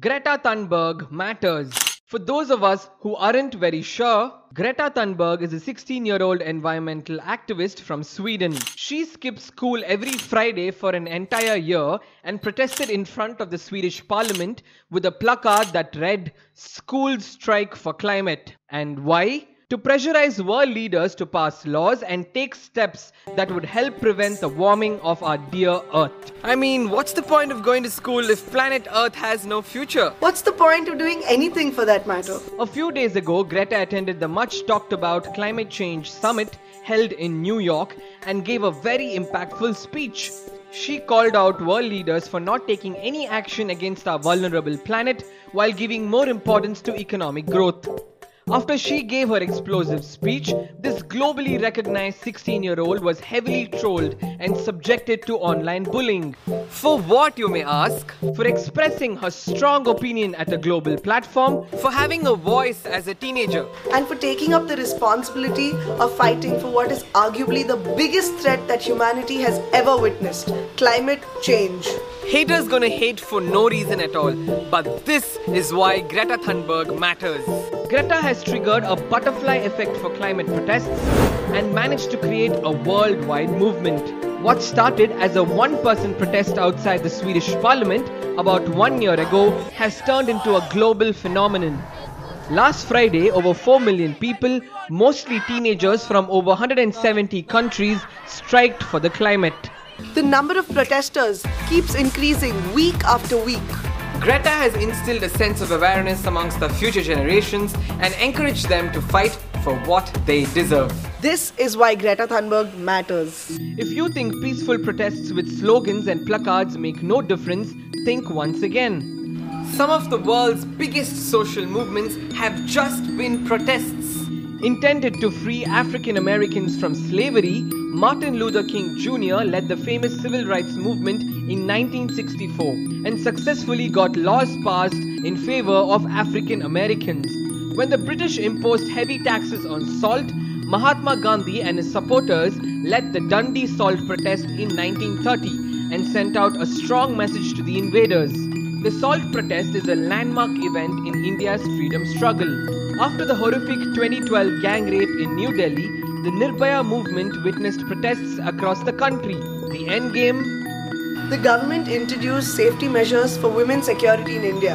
Greta Thunberg matters. For those of us who aren't very sure, Greta Thunberg is a 16 year old environmental activist from Sweden. She skipped school every Friday for an entire year and protested in front of the Swedish parliament with a placard that read, School Strike for Climate. And why? To pressurize world leaders to pass laws and take steps that would help prevent the warming of our dear Earth. I mean, what's the point of going to school if planet Earth has no future? What's the point of doing anything for that matter? A few days ago, Greta attended the much talked about climate change summit held in New York and gave a very impactful speech. She called out world leaders for not taking any action against our vulnerable planet while giving more importance to economic growth. After she gave her explosive speech, this globally recognized 16 year old was heavily trolled and subjected to online bullying. For what, you may ask? For expressing her strong opinion at a global platform, for having a voice as a teenager, and for taking up the responsibility of fighting for what is arguably the biggest threat that humanity has ever witnessed climate change. Haters gonna hate for no reason at all, but this is why Greta Thunberg matters. Greta has triggered a butterfly effect for climate protests and managed to create a worldwide movement. What started as a one person protest outside the Swedish parliament about one year ago has turned into a global phenomenon. Last Friday, over 4 million people, mostly teenagers from over 170 countries, striked for the climate. The number of protesters keeps increasing week after week. Greta has instilled a sense of awareness amongst the future generations and encouraged them to fight for what they deserve. This is why Greta Thunberg matters. If you think peaceful protests with slogans and placards make no difference, think once again. Some of the world's biggest social movements have just been protests. Intended to free African Americans from slavery, Martin Luther King Jr. led the famous civil rights movement in 1964 and successfully got laws passed in favor of African Americans. When the British imposed heavy taxes on salt, Mahatma Gandhi and his supporters led the Dandi Salt protest in 1930 and sent out a strong message to the invaders. The Salt protest is a landmark event in India's freedom struggle. After the horrific 2012 gang rape in New Delhi, the Nirbhaya movement witnessed protests across the country. The endgame the government introduced safety measures for women's security in India.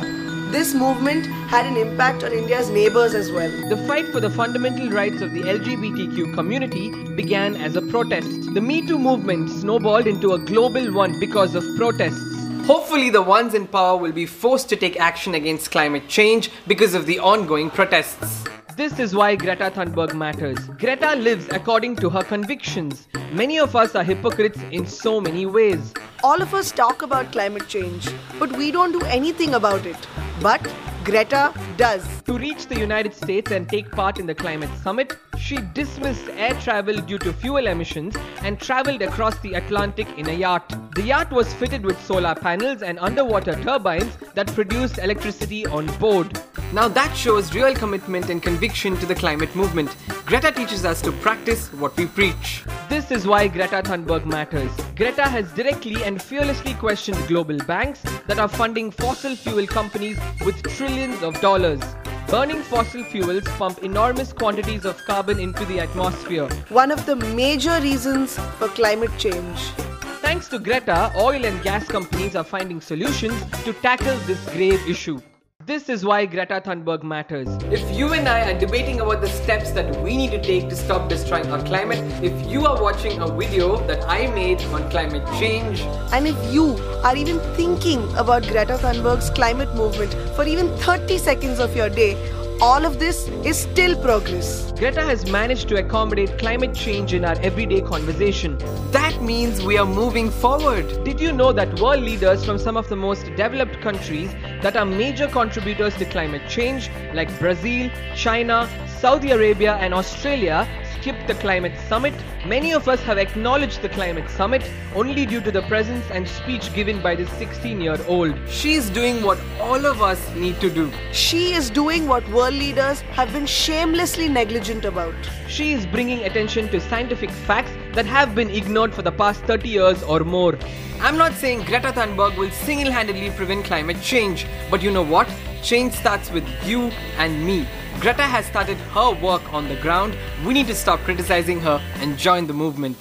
This movement had an impact on India's neighbors as well. The fight for the fundamental rights of the LGBTQ community began as a protest. The Me Too movement snowballed into a global one because of protests. Hopefully, the ones in power will be forced to take action against climate change because of the ongoing protests. This is why Greta Thunberg matters. Greta lives according to her convictions. Many of us are hypocrites in so many ways. All of us talk about climate change, but we don't do anything about it. But Greta does. To reach the United States and take part in the climate summit, she dismissed air travel due to fuel emissions and traveled across the Atlantic in a yacht. The yacht was fitted with solar panels and underwater turbines that produced electricity on board. Now that shows real commitment and conviction to the climate movement. Greta teaches us to practice what we preach. This is why Greta Thunberg matters. Greta has directly and fearlessly questioned global banks that are funding fossil fuel companies with trillions of dollars. Burning fossil fuels pump enormous quantities of carbon into the atmosphere. One of the major reasons for climate change. Thanks to Greta, oil and gas companies are finding solutions to tackle this grave issue. This is why Greta Thunberg matters. If you and I are debating about the steps that we need to take to stop destroying our climate, if you are watching a video that I made on climate change, and if you are even thinking about Greta Thunberg's climate movement for even 30 seconds of your day, all of this is still progress. Greta has managed to accommodate climate change in our everyday conversation. That means we are moving forward. Did you know that world leaders from some of the most developed countries that are major contributors to climate change, like Brazil, China, Saudi Arabia, and Australia, skipped the climate summit, many of us have acknowledged the climate summit only due to the presence and speech given by this 16 year old. She is doing what all of us need to do. She is doing what world leaders have been shamelessly negligent about. She is bringing attention to scientific facts that have been ignored for the past 30 years or more. I'm not saying Greta Thunberg will single handedly prevent climate change, but you know what? Change starts with you and me. Greta has started her work on the ground. We need to stop criticizing her and join the movement.